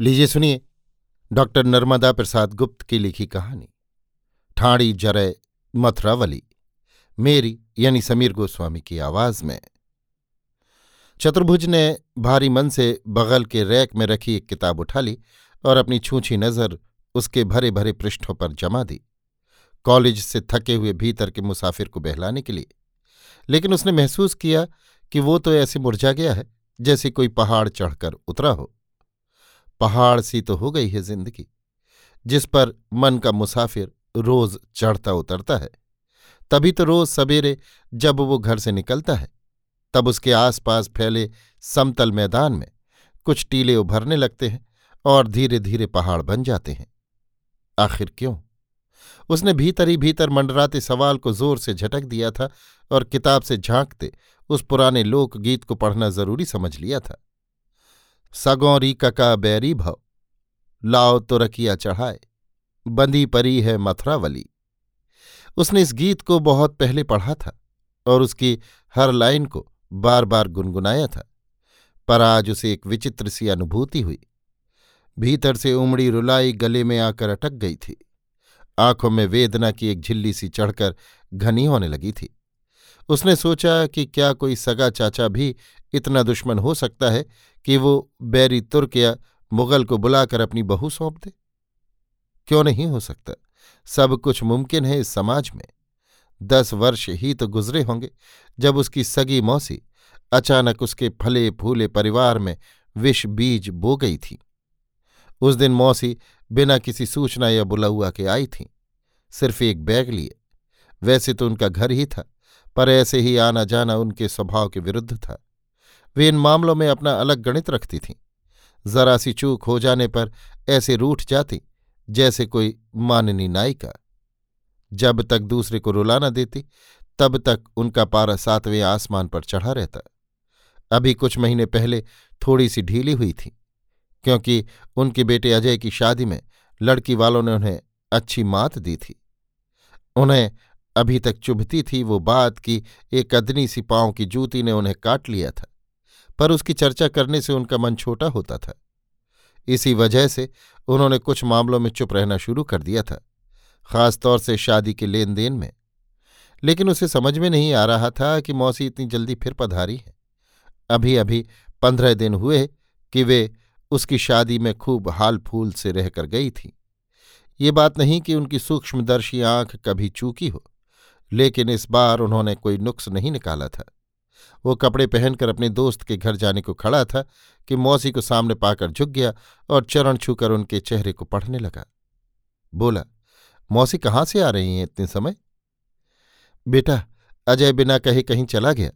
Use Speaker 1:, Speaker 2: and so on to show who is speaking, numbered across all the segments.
Speaker 1: लीजिए सुनिए, डॉक्टर नर्मदा प्रसाद गुप्त की लिखी कहानी। ठाड़ी जरय मथुरावली, मेरी यानी समीर गोस्वामी की आवाज़ में। चतुर्भुज ने भारी मन से बगल के रैक में रखी एक किताब उठा ली और अपनी छूछी नज़र उसके भरे भरे पृष्ठों पर जमा दी। कॉलेज से थके हुए भीतर के मुसाफिर को बहलाने के लिए। लेकिन उसने महसूस किया कि वो तो ऐसे मुरझा गया है, जैसे कोई पहाड़ चढ़कर उतरा हो। पहाड़ सी तो हो गई है ज़िंदगी, जिस पर मन का मुसाफिर रोज चढ़ता उतरता है। तभी तो रोज सवेरे जब वो घर से निकलता है, तब उसके आसपास फैले समतल मैदान में कुछ टीले उभरने लगते हैं और धीरे धीरे पहाड़ बन जाते हैं। आखिर क्यों? उसने भीतर ही भीतर मंडराते सवाल को ज़ोर से झटक दिया था और किताब से झांकते उस पुराने लोकगीत को पढ़ना ज़रूरी समझ लिया था। सगौरी कका बैरी भव लाओ तो रकिया चढ़ाए। बंदी परी है मथुरावली। उसने इस गीत को बहुत पहले पढ़ा था और उसकी हर लाइन को बार बार गुनगुनाया था। पर आज उसे एक विचित्र सी अनुभूति हुई। भीतर से उमड़ी रुलाई गले में आकर अटक गई थी। आँखों में वेदना की एक झिल्ली सी चढ़कर घनी होने लगी थी। उसने सोचा कि क्या कोई सगा चाचा भी इतना दुश्मन हो सकता है कि वो बैरी तुर्क या मुगल को बुलाकर अपनी बहू सौंप दे? क्यों नहीं हो सकता? सब कुछ मुमकिन है इस समाज में। दस वर्ष ही तो गुजरे होंगे जब उसकी सगी मौसी अचानक उसके फले फूले परिवार में विष बीज बो गई थी। उस दिन मौसी बिना किसी सूचना या बुलाउआ के आई थी। सिर्फ़ एक बैग लिए। वैसे तो उनका घर ही था। पर ऐसे ही आना जाना उनके स्वभाव के विरुद्ध था। वे इन मामलों में अपना अलग गणित रखती थीं। जरा सी चूक हो जाने पर ऐसे रूठ जाती, जैसे कोई माननी नायिका। जब तक दूसरे को रुलाना देती, तब तक उनका पारा सातवें आसमान पर चढ़ा रहता। अभी कुछ महीने पहले थोड़ी सी ढीली हुई थी, क्योंकि उनके बेटे अजय की शादी में लड़की वालों ने उन्हें अच्छी मात दी थी। उन्हें अभी तक चुभती थी वो बात कि एक अदनी सी पाँव की जूती ने उन्हें काट लिया था, पर उसकी चर्चा करने से उनका मन छोटा होता था। इसी वजह से उन्होंने कुछ मामलों में चुप रहना शुरू कर दिया था, खासतौर से शादी के लेन देन में। लेकिन उसे समझ में नहीं आ रहा था कि मौसी इतनी जल्दी फिर पधारी है। अभी अभी पंद्रह दिन हुए कि वे उसकी शादी में खूब हाल फूल से रहकर गई थी। ये बात नहीं कि उनकी सूक्ष्मदर्शी आँख कभी चूकी हो। लेकिन इस बार उन्होंने कोई नुक्स नहीं निकाला था। वो कपड़े पहनकर अपने दोस्त के घर जाने को खड़ा था कि मौसी को सामने पाकर झुक गया और चरण छूकर उनके चेहरे को पढ़ने लगा। बोला, मौसी कहाँ से आ रही हैं इतने समय? बेटा, अजय बिना कहे कहीं चला गया।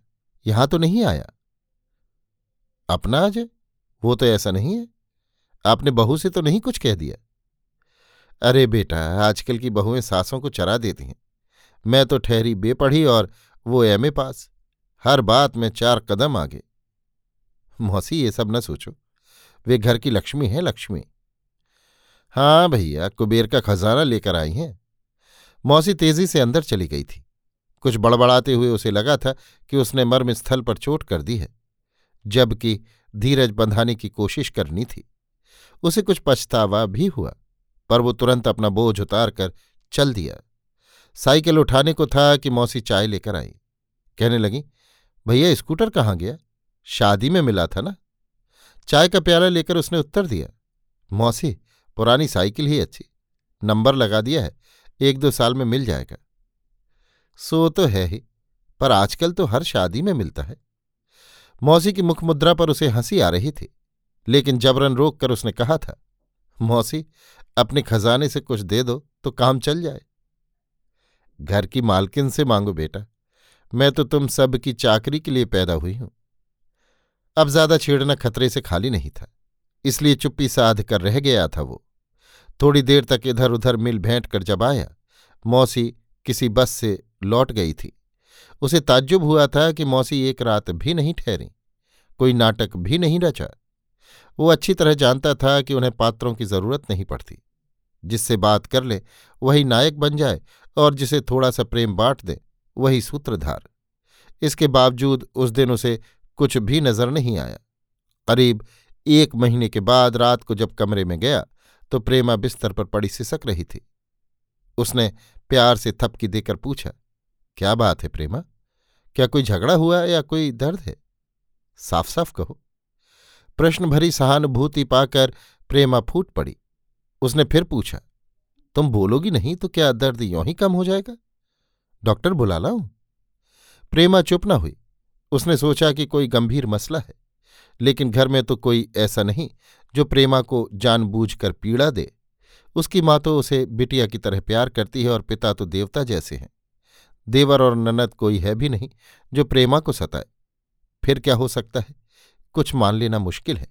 Speaker 1: यहाँ तो नहीं आया। अपना अजय? वो तो ऐसा नहीं है। आपने बहू से तो नहीं कुछ कह दिया? अरे बेटा, आजकल की बहुएँ सासों को चरा देती हैं। मैं तो ठहरी बेपढ़ी और वो एमए पास। हर बात में चार कदम आगे। मौसी ये सब न सोचो। वे घर की लक्ष्मी हैं लक्ष्मी। हाँ भैया, कुबेर का खजाना लेकर आई हैं। मौसी तेज़ी से अंदर चली गई थी। कुछ बड़बड़ाते हुए उसे लगा था कि उसने मर्म स्थल पर चोट कर दी है, जबकि धीरज बंधाने की कोशिश करनी थी। उसे कुछ पछतावा भी हुआ, पर वो तुरंत अपना बोझ उतार कर चल दिया। साइकिल उठाने को था कि मौसी चाय लेकर आई। कहने लगी, भैया स्कूटर कहाँ गया? शादी में मिला था ना? चाय का प्याला लेकर उसने उत्तर दिया, मौसी, पुरानी साइकिल ही अच्छी। नंबर लगा दिया है, एक दो साल में मिल जाएगा। सो तो है ही, पर आजकल तो हर शादी में मिलता है। मौसी की मुख मुद्रा पर उसे हँसी आ रही थी, लेकिन जबरन रोक कर उसने कहा था, मौसी, अपने खजाने से कुछ दे दो तो काम चल जाए। घर की मालकिन से मांगो बेटा, मैं तो तुम सब की चाकरी के लिए पैदा हुई हूँ। अब ज़्यादा छेड़ना खतरे से खाली नहीं था, इसलिए चुप्पी साध कर रह गया था वो। थोड़ी देर तक इधर उधर मिल भेंट कर जब आया, मौसी किसी बस से लौट गई थी। उसे ताज्जुब हुआ था कि मौसी एक रात भी नहीं ठहरी, कोई नाटक भी नहीं रचा। वो अच्छी तरह जानता था कि उन्हें पात्रों की ज़रूरत नहीं पड़ती, जिससे बात कर ले वही नायक बन जाए और जिसे थोड़ा सा प्रेम बांट दे, वही सूत्रधार। इसके बावजूद उस दिन उसे कुछ भी नज़र नहीं आया। करीब एक महीने के बाद रात को जब कमरे में गया तो प्रेमा बिस्तर पर पड़ी सिसक रही थी। उसने प्यार से थपकी देकर पूछा, क्या बात है प्रेमा? क्या कोई झगड़ा हुआ या कोई दर्द है? साफ़ साफ़ कहो। प्रश्न भरी सहानुभूति पाकर प्रेमा फूट पड़ी। उसने फिर पूछा तुम बोलोगी नहीं तो क्या दर्द यों ही कम हो जाएगा? डॉक्टर बुला लाऊं प्रेमा चुप न हुई। उसने सोचा कि कोई गंभीर मसला है, लेकिन घर में तो कोई ऐसा नहीं जो प्रेमा को जानबूझकर पीड़ा दे। उसकी माँ तो उसे बिटिया की तरह प्यार करती है और पिता तो देवता जैसे हैं। देवर और ननद कोई है भी नहीं जो प्रेमा को सताए। फिर क्या हो सकता है? कुछ मान लेना मुश्किल है।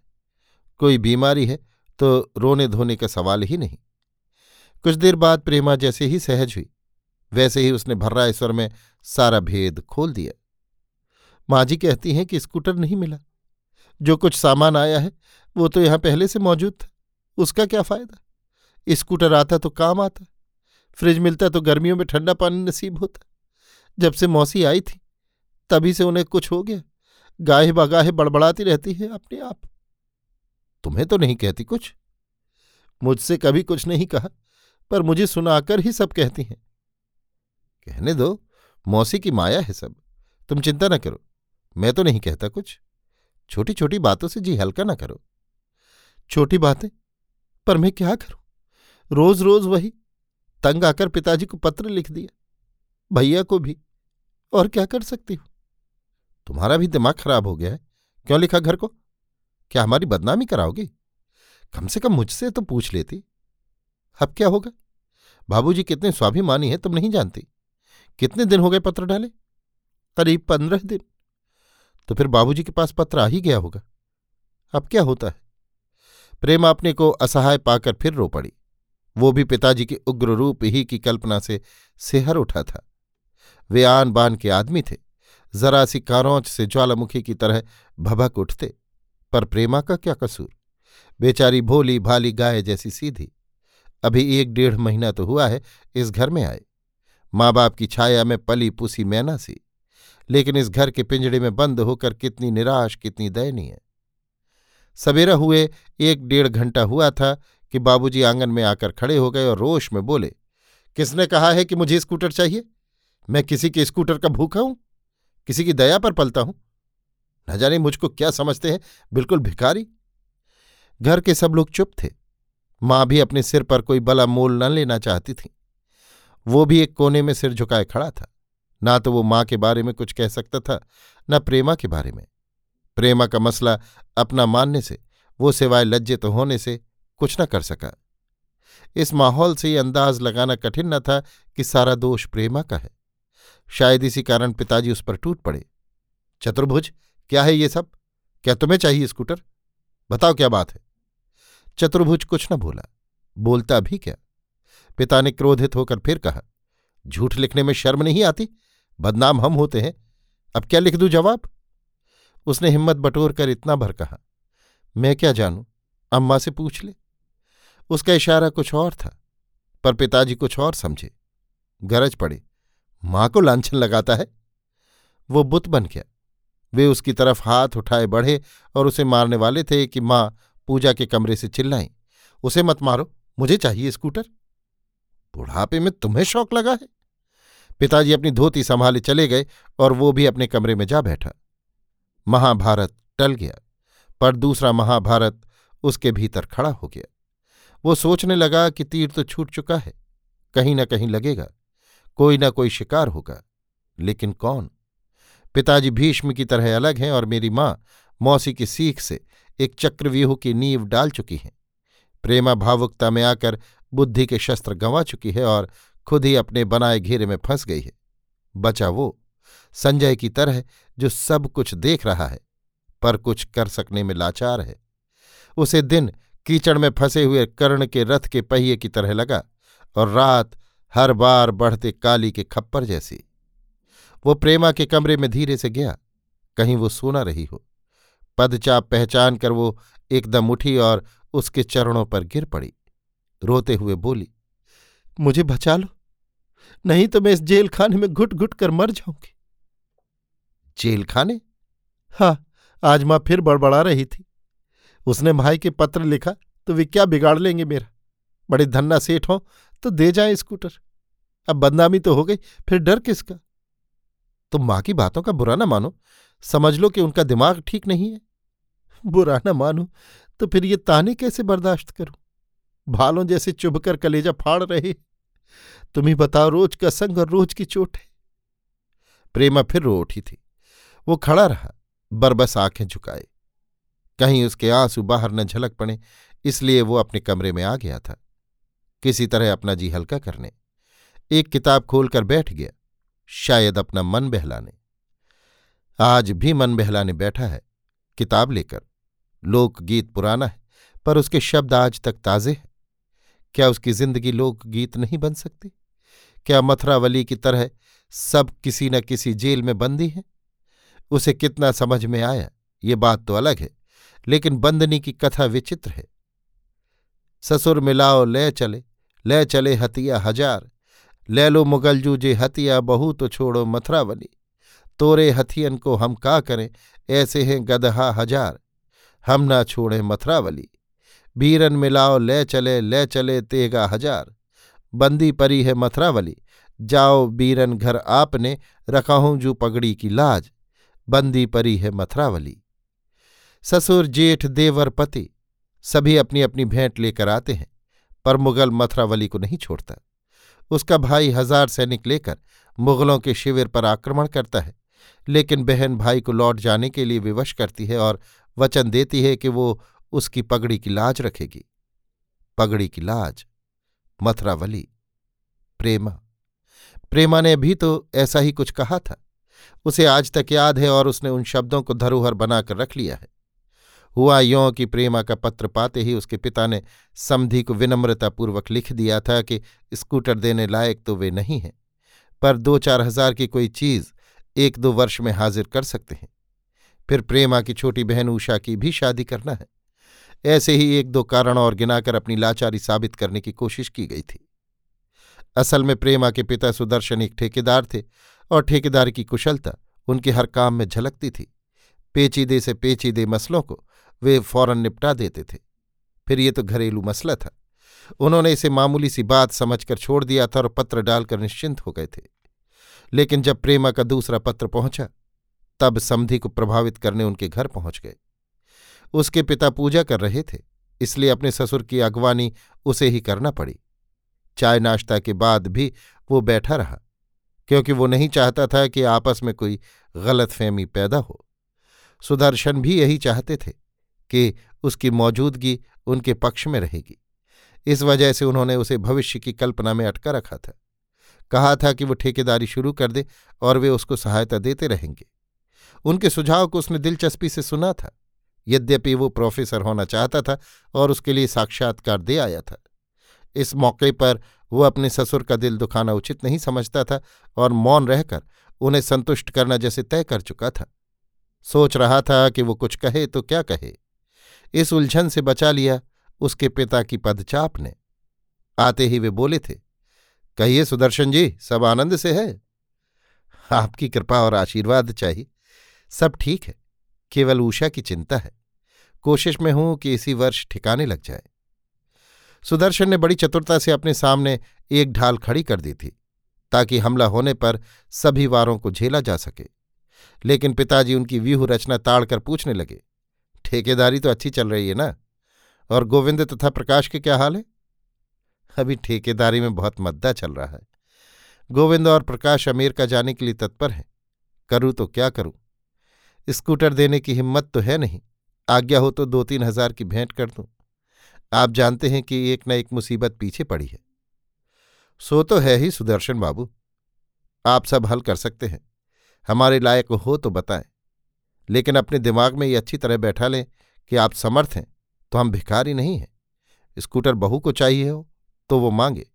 Speaker 1: कोई बीमारी है तो रोने धोने का सवाल ही नहीं। कुछ देर बाद प्रेमा जैसे ही सहज हुई। वैसे ही उसने भर्रा स्वर में सारा भेद खोल दिया। माँ जी कहती हैं कि स्कूटर नहीं मिला। जो कुछ सामान आया है, वो तो यहाँ पहले से मौजूद था। उसका क्या फ़ायदा? स्कूटर आता तो काम आता। फ्रिज मिलता तो गर्मियों में ठंडा पानी नसीब होता। जब से मौसी आई थी, तभी से उन्हें कुछ हो गया। गाहे बगाहे बड़बड़ाती रहती है अपने आप। तुम्हें तो नहीं कहती कुछ? मुझसे कभी कुछ नहीं कहा। पर मुझे सुनाकर ही सब कहती हैं। कहने दो, मौसी की माया है सब। तुम चिंता न करो, मैं तो नहीं कहता कुछ। छोटी छोटी बातों से जी हल्का ना करो। छोटी बातें? पर मैं क्या करूँ? रोज रोज वही, तंग आकर पिताजी को पत्र लिख दिया। भैया को भी, और क्या कर सकती हूँ? तुम्हारा भी दिमाग खराब हो गया है, क्यों लिखा घर को? क्या हमारी बदनामी कराओगी? कम से कम मुझसे तो पूछ लेती। अब क्या होगा? बाबूजी कितने स्वाभिमानी हैं, तुम नहीं जानती। कितने दिन हो गए पत्र डाले? करीब पंद्रह दिन। तो फिर बाबूजी के पास पत्र आ ही गया होगा। अब क्या होता है? प्रेमा अपने को असहाय पाकर फिर रो पड़ी। वो भी पिताजी के उग्र रूप ही की कल्पना से सेहर उठा था। वे आन बान के आदमी थे। जरा सी कारोंच से ज्वालामुखी की तरह भभक उठते। पर प्रेमा का क्या कसूर? बेचारी भोली भाली गाय जैसी सीधी। अभी एक डेढ़ महीना तो हुआ है, इस घर में आए। माँ बाप की छाया में पली पुसी मैना सी, लेकिन इस घर के पिंजड़े में बंद होकर कितनी निराश, कितनी दयनीय। सवेरा हुए, एक डेढ़ घंटा हुआ था कि बाबूजी आँगन में आकर खड़े हो गए और रोष में बोले, किसने कहा है कि मुझे स्कूटर चाहिए? मैं किसी के स्कूटर का भूखा हूँ, किसी की दया पर पलता हूँ। न जाने मुझको क्या समझते हैं, बिल्कुल भिखारी। घर के सब लोग चुप थे। माँ भी अपने सिर पर कोई बला मोल न लेना चाहती थी। वो भी एक कोने में सिर झुकाए खड़ा था। ना तो वो माँ के बारे में कुछ कह सकता था, न प्रेमा के बारे में। प्रेमा का मसला अपना मानने से, वो सिवाय लज्जित तो होने से कुछ न कर सका। इस माहौल से ये अंदाज लगाना कठिन न था कि सारा दोष प्रेमा का है। शायद इसी कारण पिताजी उस पर टूट पड़े। चतुर्भुज, क्या है ये सब? क्या तुम्हें चाहिए स्कूटर? बताओ क्या बात है। चतुर्भुज कुछ न बोला बोलता भी क्या? पिता ने क्रोधित होकर फिर कहा, झूठ लिखने में शर्म नहीं आती? बदनाम हम होते हैं। अब क्या लिख दूँ जवाब? उसने हिम्मत बटोर कर इतना भर कहा, मैं क्या जानूं? अम्मा से पूछ ले। उसका इशारा कुछ और था, पर पिताजी कुछ और समझे। गरज पड़े, माँ को लांछन लगाता है? वो बुत बन गया। वे उसकी तरफ़ हाथ उठाए बढ़े और उसे मारने वाले थे कि माँ पूजा के कमरे से चिल्लाई उसे मत मारो, मुझे चाहिए स्कूटर। बुढ़ापे में तुम्हें शौक लगा है? पिताजी अपनी धोती संभाले चले गए और वो भी अपने कमरे में जा बैठा। महाभारत टल गया, पर दूसरा महाभारत उसके भीतर खड़ा हो गया। वो सोचने लगा कि तीर तो छूट चुका है, कहीं ना कहीं लगेगा, कोई ना कोई शिकार होगा, लेकिन कौन? पिताजी भीष्म की तरह अलग हैं और मेरी माँ मौसी की सीख से एक चक्रव्यूह की नींव डाल चुकी हैं। प्रेमा भावुकता में आकर बुद्धि के शस्त्र गंवा चुकी है और खुद ही अपने बनाए घेरे में फंस गई है। बचा वो, संजय की तरह जो सब कुछ देख रहा है, पर कुछ कर सकने में लाचार है। उसे दिन कीचड़ में फंसे हुए कर्ण के रथ के पहिए की तरह लगा और रात हर बार बढ़ते काली के खप्पर जैसी। वो प्रेमा के कमरे में धीरे से गया, कहीं वो सोना रही हो। पदचाप पहचान कर वो एकदम उठी और उसके चरणों पर गिर पड़ी। रोते हुए बोली, मुझे बचा लो, नहीं तो मैं इस जेल खाने में घुट घुट कर मर जाऊँगी। जेल खाने हाँ आज माँ फिर बड़बड़ा रही थी। उसने भाई के पत्र लिखा तो वे क्या बिगाड़ लेंगे मेरा? बड़े धन्ना सेठ हो तो दे जाए स्कूटर। अब बदनामी तो हो गई, फिर डर किसका? तुम माँ की बातों का बुरा ना मानो। समझ लो कि उनका दिमाग ठीक नहीं है। बुरा ना मानो तो फिर ये ताने कैसे बर्दाश्त करूँ? भालों जैसे चुभकर कलेजा फाड़ रहे तुम ही बताओ, रोज का संग और रोज की चोट है। प्रेमा फिर रो उठी थी। वो खड़ा रहा बरबस आँखें झुकाए। कहीं उसके आँसू बाहर न झलक पड़े, इसलिए वो अपने कमरे में आ गया था। किसी तरह अपना जी हल्का करने। एक किताब खोलकर बैठ गया, शायद अपना मन बहलाने। आज भी मन बहलाने बैठा है, किताब लेकर। लोकगीत पुराना है, पर उसके शब्द आज तक ताजे हैं। क्या उसकी ज़िंदगी लोकगीत नहीं बन सकती? क्या मथुरावली की तरह सब किसी न किसी जेल में बंदी है? उसे कितना समझ में आया? ये बात तो अलग है, लेकिन बंदनी की कथा विचित्र है। ससुर मिलाओ, ले चले ले चले हतिया हज़ार। ले लो मुगलजू जे हतिया बहू तो छोड़ो मथुरावली। तोरे हथियन को हम का करें? ऐसे हैं गदहा हज़ार। हम ना छोड़ें मथुरावली। बीरन मिलाओ, ले चले ले चले तेगा हज़ार। बंदी परी है मथुरावली। जाओ बीरन घर आपने रखा हूँ जू पगड़ी की लाज। बंदी परी है मथुरावली। ससुर जेठ देवर पति, सभी अपनी अपनी भेंट लेकर आते हैं, पर मुगल मथुरावली को नहीं छोड़ता। उसका भाई हज़ार सैनिक लेकर मुगलों के शिविर पर आक्रमण करता है, लेकिन बहन भाई को लौट जाने के लिए विवश करती है और वचन देती है कि वो उसकी पगड़ी की लाज रखेगी। पगड़ी की लाज, मथुरावली, प्रेमा। प्रेमा ने भी तो ऐसा ही कुछ कहा था। उसे आज तक याद है और उसने उन शब्दों को धरोहर बनाकर रख लिया है। हुआ यों कि प्रेमा का पत्र पाते ही उसके पिता ने समधि को विनम्रतापूर्वक लिख दिया था कि स्कूटर देने लायक तो वे नहीं हैं, पर दो चार हज़ार की कोई चीज़ एक दो वर्ष में हाजिर कर सकते हैं। फिर प्रेमा की छोटी बहन उषा की भी शादी करना है। ऐसे ही एक दो कारण और गिनाकर अपनी लाचारी साबित करने की कोशिश की गई थी। असल में प्रेमा के पिता सुदर्शन एक ठेकेदार थे और ठेकेदार की कुशलता उनके हर काम में झलकती थी। पेचीदे से पेचीदे मसलों को वे फ़ौरन निपटा देते थे। फिर ये तो घरेलू मसला था। उन्होंने इसे मामूली सी बात समझकर छोड़ दिया था और पत्र डालकर निश्चिंत हो गए थे। लेकिन जब प्रेमा का दूसरा पत्र पहुँचा तब समधि को प्रभावित करने उनके घर पहुँच गए। उसके पिता पूजा कर रहे थे, इसलिए अपने ससुर की अगवानी उसे ही करना पड़ी। चाय नाश्ता के बाद भी वो बैठा रहा, क्योंकि वो नहीं चाहता था कि आपस में कोई गलतफहमी पैदा हो। सुदर्शन भी यही चाहते थे कि उसकी मौजूदगी उनके पक्ष में रहेगी। इस वजह से उन्होंने उसे भविष्य की कल्पना में अटका रखा था। कहा था कि वो ठेकेदारी शुरू कर दे और वे उसको सहायता देते रहेंगे। उनके सुझाव को उसने दिलचस्पी से सुना था। यद्यपि वो प्रोफेसर होना चाहता था और उसके लिए साक्षात्कार दे आया था। इस मौके पर वो अपने ससुर का दिल दुखाना उचित नहीं समझता था और मौन रहकर उन्हें संतुष्ट करना जैसे तय कर चुका था। सोच रहा था कि वो कुछ कहे तो क्या कहे। इस उलझन से बचा लिया उसके पिता की पदचाप ने। आते ही वे बोले थे, कहिए सुदर्शन जी, सब आनंद से है? आपकी कृपा और आशीर्वाद चाहिए। सब ठीक है, केवल ऊषा की चिंता है। कोशिश में हूँ कि इसी वर्ष ठिकाने लग जाए। सुदर्शन ने बड़ी चतुरता से अपने सामने एक ढाल खड़ी कर दी थी, ताकि हमला होने पर सभी वारों को झेला जा सके। लेकिन पिताजी उनकी व्यूह रचना ताड़कर पूछने लगे, ठेकेदारी तो अच्छी चल रही है ना? और गोविंद तथा प्रकाश के क्या हाल है? अभी ठेकेदारी में बहुत मद्दा चल रहा है। गोविंद और प्रकाश अमेरिका जाने के लिए तत्पर हैं। करूँ तो क्या करूँ? स्कूटर देने की हिम्मत तो है नहीं। आज्ञा हो तो दो तीन हज़ार की भेंट कर दूँ। आप जानते हैं कि एक न एक मुसीबत पीछे पड़ी है। सो तो है ही सुदर्शन बाबू। आप सब हल कर सकते हैं। हमारे लायक हो तो बताएँ। लेकिन अपने दिमाग में ये अच्छी तरह बैठा लें कि आप समर्थ हैं तो हम भिखारी नहीं हैं। स्कूटर बहू को चाहिए हो तो वो मांगे।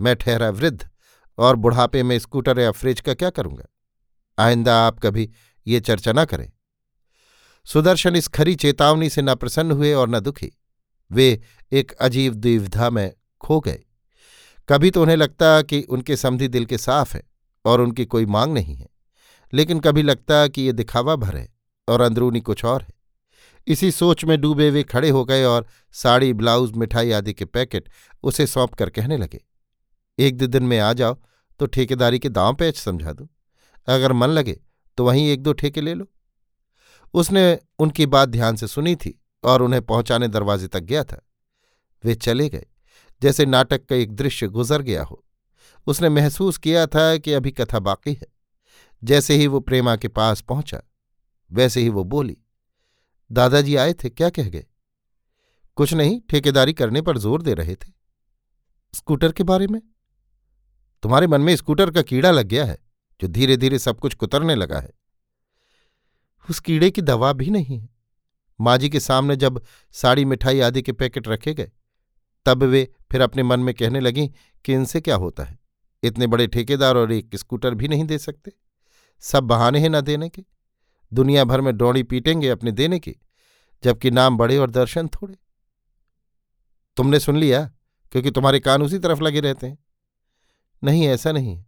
Speaker 1: मैं ठहरा वृद्ध और बुढ़ापे में स्कूटर या फ्रिज का क्या करूँगा? आइंदा आप कभी ये चर्चा न करें। सुदर्शन इस खरी चेतावनी से न प्रसन्न हुए और न दुखी। वे एक अजीब द्विविधा में खो गए। कभी तो उन्हें लगता कि उनके समधि दिल के साफ़ है और उनकी कोई मांग नहीं है, लेकिन कभी लगता कि ये दिखावा भर है और अंदरूनी कुछ और है। इसी सोच में डूबे वे खड़े हो गए और साड़ी, ब्लाउज, मिठाई आदि के पैकेट उसे सौंप कर कहने लगे, एक दो, दिन में आ जाओ तो ठेकेदारी के दांव पैच समझा दूँ। अगर मन लगे तो वहीं एक दो ठेके ले लो। उसने उनकी बात ध्यान से सुनी थी और उन्हें पहुँचाने दरवाजे तक गया था। वे चले गए, जैसे नाटक का एक दृश्य गुजर गया हो। उसने महसूस किया था कि अभी कथा बाकी है। जैसे ही वो प्रेमा के पास पहुँचा, वैसे ही वो बोली, दादाजी आए थे, क्या कह गए? कुछ नहीं, ठेकेदारी करने पर ज़ोर दे रहे थे। स्कूटर के बारे में? तुम्हारे मन में स्कूटर का कीड़ा लग गया है। जो धीरे धीरे सब कुछ कुतरने लगा है। उस कीड़े की दवा भी नहीं है। माँ जी के सामने जब साड़ी, मिठाई आदि के पैकेट रखे गए, तब वे फिर अपने मन में कहने लगीं कि इनसे क्या होता है? इतने बड़े ठेकेदार और एक स्कूटर भी नहीं दे सकते। सब बहाने हैं न देने के। दुनिया भर में डोड़ी पीटेंगे अपने देने के, जबकि नाम बड़े और दर्शन थोड़े। तुमने सुन लिया? क्योंकि तुम्हारे कान उसी तरफ़ लगे रहते हैं। नहीं, ऐसा नहीं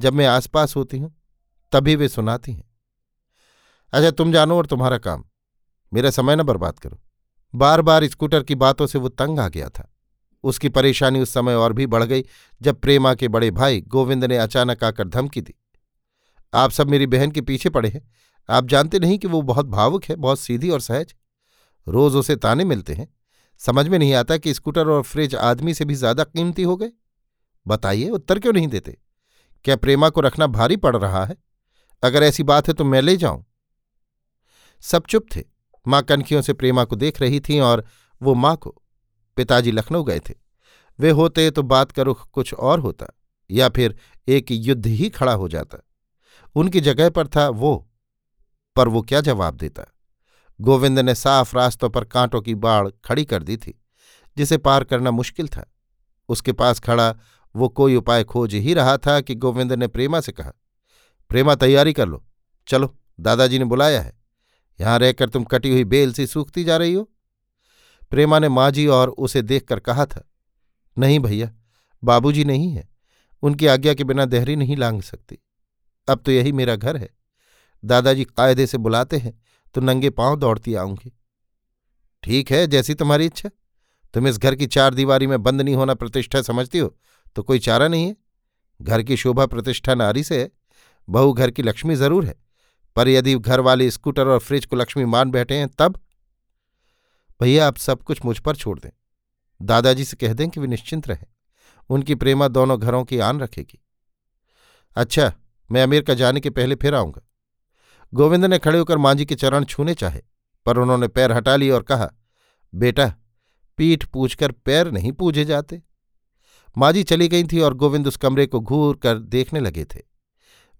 Speaker 1: जब मैं आसपास होती हूँ, तभी वे सुनाती हैं। अच्छा तुम जानो और तुम्हारा काम। मेरा समय न बर्बाद करो। बार बार स्कूटर की बातों से वो तंग आ गया था। उसकी परेशानी उस समय और भी बढ़ गई, जब प्रेमा के बड़े भाई गोविंद ने अचानक आकर धमकी दी। आप सब मेरी बहन के पीछे पड़े हैं। आप जानते नहीं कि वो बहुत भावुक है, बहुत सीधी और सहज। रोज उसे ताने मिलते हैं। समझ में नहीं आता कि स्कूटर और फ्रिज आदमी से भी ज़्यादा कीमती हो गए। बताइए, उत्तर क्यों नहीं देते? क्या प्रेमा को रखना भारी पड़ रहा है? अगर ऐसी बात है तो मैं ले जाऊँ। सब चुप थे। माँ कनखियों से प्रेमा को देख रही थी और वो माँ को, पिताजी लखनऊ गए थे। वे होते तो बात का रुख कुछ और होता, या फिर एक युद्ध ही खड़ा हो जाता। उनकी जगह पर था वो, पर वो क्या जवाब देता? गोविंद ने साफ़ रास्तों पर कांटों की बाढ़ खड़ी कर दी थी, जिसे पार करना मुश्किल था। उसके पास खड़ा वो कोई उपाय खोज ही रहा था कि गोविंद ने प्रेमा से कहा, प्रेमा, तैयारी कर लो। चलो, दादाजी ने बुलाया है। यहाँ रहकर तुम कटी हुई बेल सी सूखती जा रही हो। प्रेमा ने माँ जी और उसे देखकर कहा था, नहीं भैया, बाबूजी नहीं है। उनकी आज्ञा के बिना देहरी नहीं लांग सकती। अब तो यही मेरा घर है। दादाजी कायदे से बुलाते हैं तो नंगे पाँव दौड़ती आऊँगी। ठीक है, जैसी तुम्हारी इच्छा। तुम इस घर की चार दीवारी में बंद नहीं होना प्रतिष्ठा समझती हो तो कोई चारा नहीं है। घर की शोभा प्रतिष्ठा नारी से है। बहू घर की लक्ष्मी ज़रूर है। पर यदि घर वाले स्कूटर और फ्रिज को लक्ष्मी मान बैठे हैं, तब? भैया, आप सब कुछ मुझ पर छोड़ दें। दादाजी से कह दें कि वे निश्चिंत रहें। उनकी प्रेमा दोनों घरों की आन रखेगी। अच्छा मैं अमेरिका जाने के पहले फिर आऊँगा। गोविंद ने खड़े होकर मांझी के चरण छूने चाहे, पर उन्होंने पैर हटा लिए और कहा, बेटा, पीठ पूछकर पैर नहीं पूजे जाते। माजी चली गई थी और गोविंद उस कमरे को घूर कर देखने लगे थे।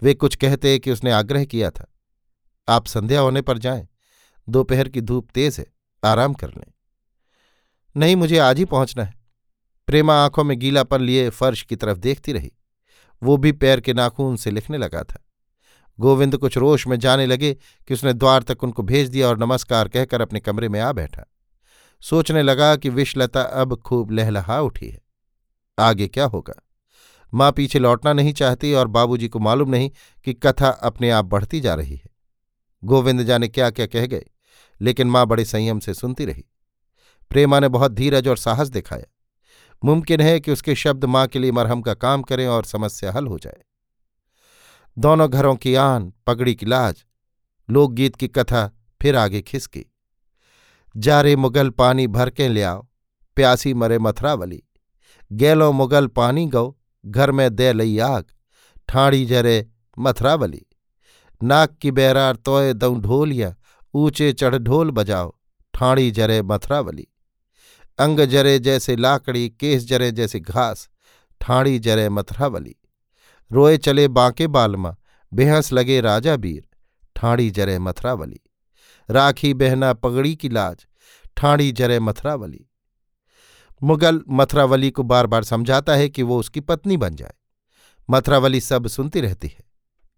Speaker 1: वे कुछ कहते कि उसने आग्रह किया था, आप संध्या होने पर जाएँ, दोपहर की धूप तेज है, आराम कर लें। नहीं, मुझे आज ही पहुँचना है। प्रेमा आँखों में गीलापन लिए फर्श की तरफ़ देखती रही। वो भी पैर के नाखून से लिखने लगा था। गोविंद कुछ रोश में जाने लगे कि उसने द्वार तक उनको भेज दिया और नमस्कार कहकर अपने कमरे में आ बैठा। सोचने लगा कि विषलता अब खूब लहलहा उठी है। आगे क्या होगा? माँ पीछे लौटना नहीं चाहती और बाबूजी को मालूम नहीं कि कथा अपने आप बढ़ती जा रही है। गोविंद जाने क्या क्या कह गए, लेकिन माँ बड़े संयम से सुनती रही। प्रेमा ने बहुत धीरज और साहस दिखाया। मुमकिन है कि उसके शब्द माँ के लिए मरहम का काम करें और समस्या हल हो जाए। दोनों घरों की आन, पगड़ी की लाज, लोकगीत की कथा फिर आगे खिसकी। जारे मुगल पानी भर के ले आओ, प्यासी मरे मथुरावली गैलो मुगल पानी गौ घर में दे लई आग। ठाड़ी जरे मथुरावली नाक की बैरार तोय दऊ ढोलिया, ऊँचे चढ़ ढोल बजाओ ठाड़ी जरे मथुरावली अंग जरे जैसे लाकड़ी, केस जरे जैसे घास ठाड़ी जरे मथुरावली रोए चले बांके बालमा, बेहंस लगे राजा बीर ठाड़ी जरे मथुरावली राखी बहना पगड़ी की लाज ठाड़ी जरे मथुरावली मुगल मथुरावली को बार बार समझाता है कि वो उसकी पत्नी बन जाए। मथुरावली सब सुनती रहती है।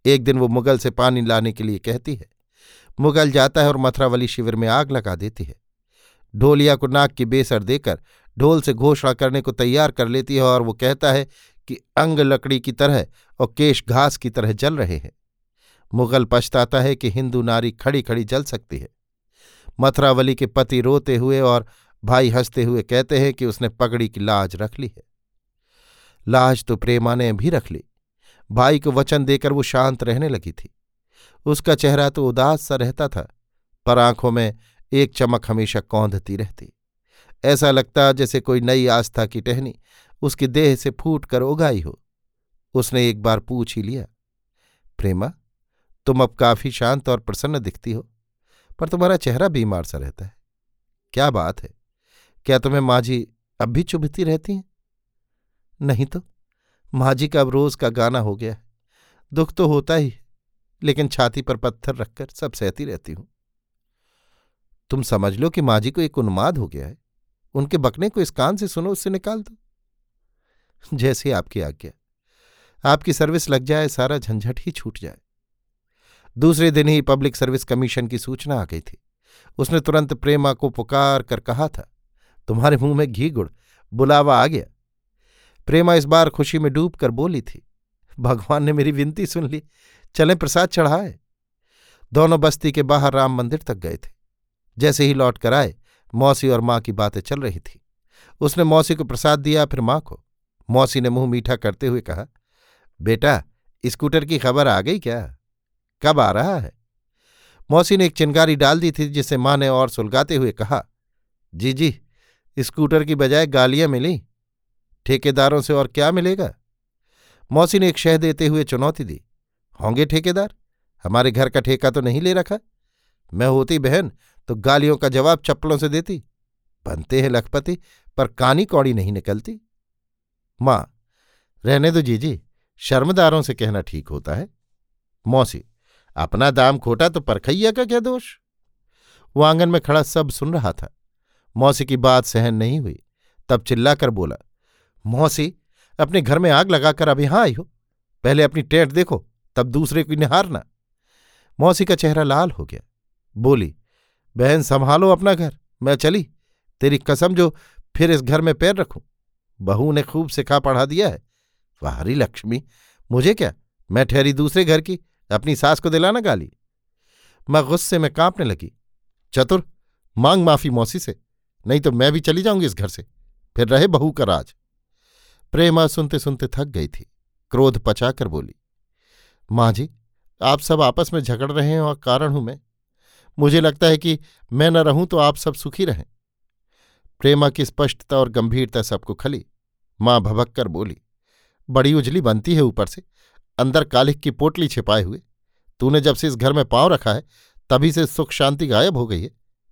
Speaker 1: एक दिन वो मुगल से पानी लाने के लिए कहती है। मुगल जाता है और मथुरावली शिविर में आग लगा देती है। ढोलिया को नाक की बेसर देकर ढोल से घोषणा करने को तैयार कर लेती है और वो कहता है कि अंग लकड़ी की तरह और केश घास की तरह जल रहे हैं। मुगल पछताता है कि हिंदू नारी खड़ी खड़ी जल सकती है। मथुरावली के पति रोते हुए और भाई हँसते हुए कहते हैं कि उसने पगड़ी की लाज रख ली है। लाज तो प्रेमा ने भी रख ली। भाई को वचन देकर वो शांत रहने लगी थी। उसका चेहरा तो उदास सा रहता था, पर आँखों में एक चमक हमेशा कौंधती रहती। ऐसा लगता जैसे कोई नई आस्था की टहनी उसके देह से फूट कर उगाई हो। उसने एक बार पूछ ही लिया, प्रेमा, तुम अब काफ़ी शांत और प्रसन्न दिखती हो, पर तुम्हारा चेहरा बीमार सा रहता है। क्या बात है? क्या तुम्हें माजी अब भी चुभती रहती हैं? नहीं तो माजी का अब रोज का गाना हो गया है। दुख तो होता ही लेकिन छाती पर पत्थर रखकर सब सहती रहती हूँ। तुम समझ लो कि माजी को एक उन्माद हो गया है। उनके बकने को इस कान से सुनो, उससे निकाल दो। जैसे आपकी आज्ञा। आपकी सर्विस लग जाए, सारा झंझट ही छूट जाए। दूसरे दिन ही पब्लिक सर्विस कमीशन की सूचना आ गई थी। उसने तुरंत प्रेमा को पुकार कर कहा था तुम्हारे मुँह में घी गुड़, बुलावा आ गया। प्रेमा इस बार खुशी में डूब कर बोली थी, भगवान ने मेरी विनती सुन ली, चले प्रसाद चढ़ाए। दोनों बस्ती के बाहर राम मंदिर तक गए थे। जैसे ही लौट कर आए, मौसी और माँ की बातें चल रही थी। उसने मौसी को प्रसाद दिया, फिर माँ को। मौसी ने मुँह मीठा करते हुए कहा, बेटा, स्कूटर की खबर आ गई क्या? कब आ रहा है? मौसी ने एक चिंगारी डाल दी थी, जिसे माँ ने और सुलगाते हुए कहा, जी जी स्कूटर की बजाय गालियाँ मिली। ठेकेदारों से और क्या मिलेगा? मौसी ने एक शह देते हुए चुनौती दी। होंगे ठेकेदार? हमारे घर का ठेका तो नहीं ले रखा। मैं होती बहन तो गालियों का जवाब चप्पलों से देती। बनते हैं लखपति, पर कानी कौड़ी नहीं निकलती। माँ, रहने दो जीजी, शर्मदारों से कहना ठीक होता है। मौसी, अपना दाम खोटा तो परखैया का क्या दोष? वो आँगन में खड़ा सब सुन रहा था। मौसी की बात सहन नहीं हुई। तब चिल्लाकर बोला, मौसी, अपने घर में आग लगाकर अब यहाँ आई हो। पहले अपनी टेट देखो, तब दूसरे को निहारना मौसी का चेहरा लाल हो गया। बोली, बहन, संभालो अपना घर, मैं चली। तेरी कसम जो फिर इस घर में पैर रखूँ। बहू ने खूब सिखा पढ़ा दिया है। वाहरी लक्ष्मी, मुझे क्या? मैं ठहरी दूसरे घर की, अपनी सास को दिलाना गाली? मैं गुस्से में कांपने लगी। चतुर, मांग माफ़ी मौसी से। नहीं तो मैं भी चली जाऊँगी इस घर से। फिर रहे बहू का राज। प्रेमा सुनते सुनते थक गई थी। क्रोध पचाकर बोली, माँ जी, आप सब आपस में झगड़ रहे हैं और कारण हूँ मैं। मुझे लगता है कि मैं न रहूँ तो आप सब सुखी रहें। प्रेमा की स्पष्टता और गंभीरता सबको खली। माँ भभक कर बोली, बड़ी उजली बनती है ऊपर से। अंदर कालिक की पोटली छिपाए हुए। तूने जब से इस घर में पाँव रखा है, तभी से सुख शांति गायब हो गई है।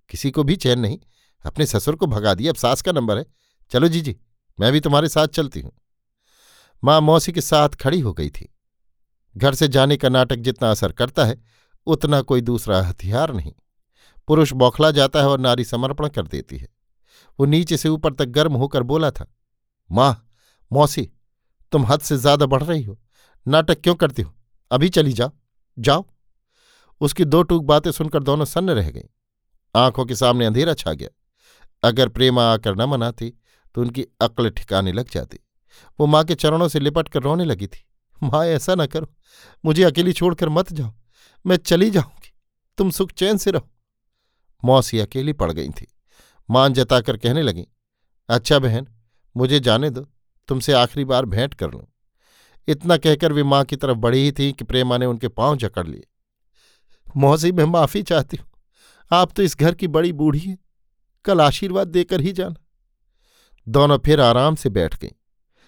Speaker 1: किसी को भी चैन नहीं। अपने ससुर को भगा दिया। अब सास का नंबर है। चलो जी जी, मैं भी तुम्हारे साथ चलती हूँ। माँ मौसी के साथ खड़ी हो गई थी। घर से जाने का नाटक जितना असर करता है, उतना कोई दूसरा हथियार नहीं। पुरुष बौखला जाता है और नारी समर्पण कर देती है। वो नीचे से ऊपर तक गर्म होकर बोला था, माँ, मौसी, तुम हद से ज़्यादा बढ़ रही हो। नाटक क्यों करती हो? अभी चली जाओ जाओ। उसकी दो टूक बातें सुनकर दोनों सन्न रह गईं। आँखों के सामने अंधेरा छा गया। अगर प्रेमा आकर न मनाती तो उनकी अक्ल ठिकाने लग जाती। वो माँ के चरणों से लिपट कर रोने लगी थी। माँ, ऐसा न करो। मुझे अकेली छोड़कर मत जाओ। मैं चली जाऊँगी। तुम सुख चैन से रहो। मौसी अकेली पड़ गई थी। मान जताकर कहने लगी अच्छा बहन, मुझे जाने दो। तुमसे आखिरी बार भेंट कर लूँ। इतना कहकर वे माँ की तरफ़ बढ़ी ही थी कि प्रेमा ने उनके पाँव जकड़ लिए। मौसी, मैं माफ़ी चाहती हूँ। आप तो इस घर की बड़ी बूढ़ी हैं। कल आशीर्वाद देकर ही जाना। दोनों फिर आराम से बैठ गईं।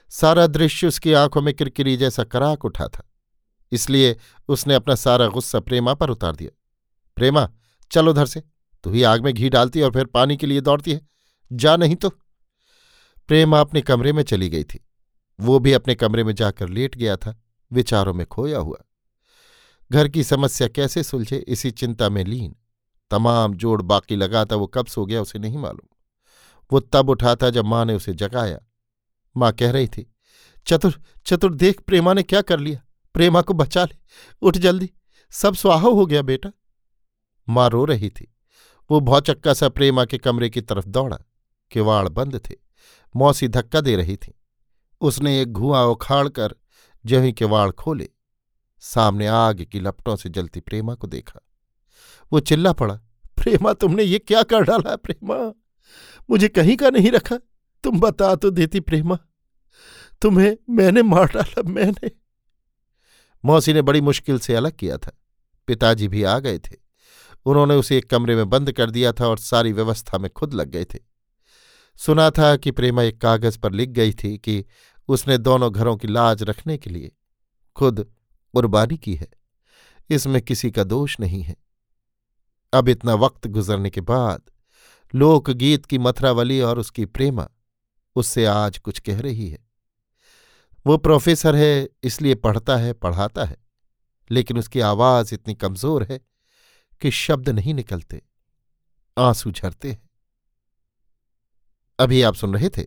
Speaker 1: सारा दृश्य उसकी आँखों में किरकिरी जैसा कराक उठा था। इसलिए उसने अपना सारा गुस्सा प्रेमा पर उतार दिया। प्रेमा, चल उधर से। तू ही आग में घी डालती और फिर पानी के लिए दौड़ती है। जा नहीं तो? प्रेमा अपने कमरे में चली गई थी। वो भी अपने कमरे में जाकर लेट गया था। विचारों में खोया हुआ। घर की समस्या कैसे सुलझे, इसी चिंता में लीन। तमाम जोड़ बाकी लगाता वो कब सो गया उसे नहीं मालूम। वो तब उठा था जब माँ ने उसे जगाया। माँ कह रही थी, चतुर चतुर देख, प्रेमा ने क्या कर लिया? प्रेमा को बचा ले। उठ जल्दी। सब स्वाह हो गया बेटा। माँ रो रही थी। वो भौचक्का सा प्रेमा के कमरे की तरफ़ दौड़ा। किवाड़ बंद थे। मौसी धक्का दे रही थी। उसने एक घुआं उखाड़ कर जो ही किवाड़ खोले, सामने आग की लपटों से जलती प्रेमा को देखा। वो चिल्ला पड़ा, प्रेमा, तुमने ये क्या कर डाला प्रेमा? मुझे कहीं का नहीं रखा। तुम बता तो देती प्रेमा। तुम्हें मैंने मार डाला, मैंने। मौसी ने बड़ी मुश्किल से अलग किया था। पिताजी भी आ गए थे। उन्होंने उसे एक कमरे में बंद कर दिया था और सारी व्यवस्था में खुद लग गए थे। सुना था कि प्रेमा एक कागज़ पर लिख गई थी कि उसने दोनों घरों की लाज रखने के लिए खुद कुर्बानी की है। इसमें किसी का दोष नहीं है। अब इतना वक्त गुजरने के बाद लोकगीत की मथुरावली और उसकी प्रेमा उससे आज कुछ कह रही है। वो प्रोफेसर है, इसलिए पढ़ता है, पढ़ाता है, लेकिन उसकी आवाज़ इतनी कमज़ोर है कि शब्द नहीं निकलते, आँसू झरते हैं। अभी आप सुन रहे थे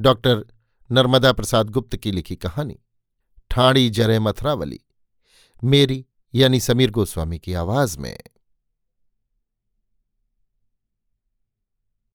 Speaker 1: डॉक्टर नर्मदा प्रसाद गुप्त की लिखी कहानी, ठाणी जरे मथुरावली, मेरी यानी समीर गोस्वामी की आवाज़ में।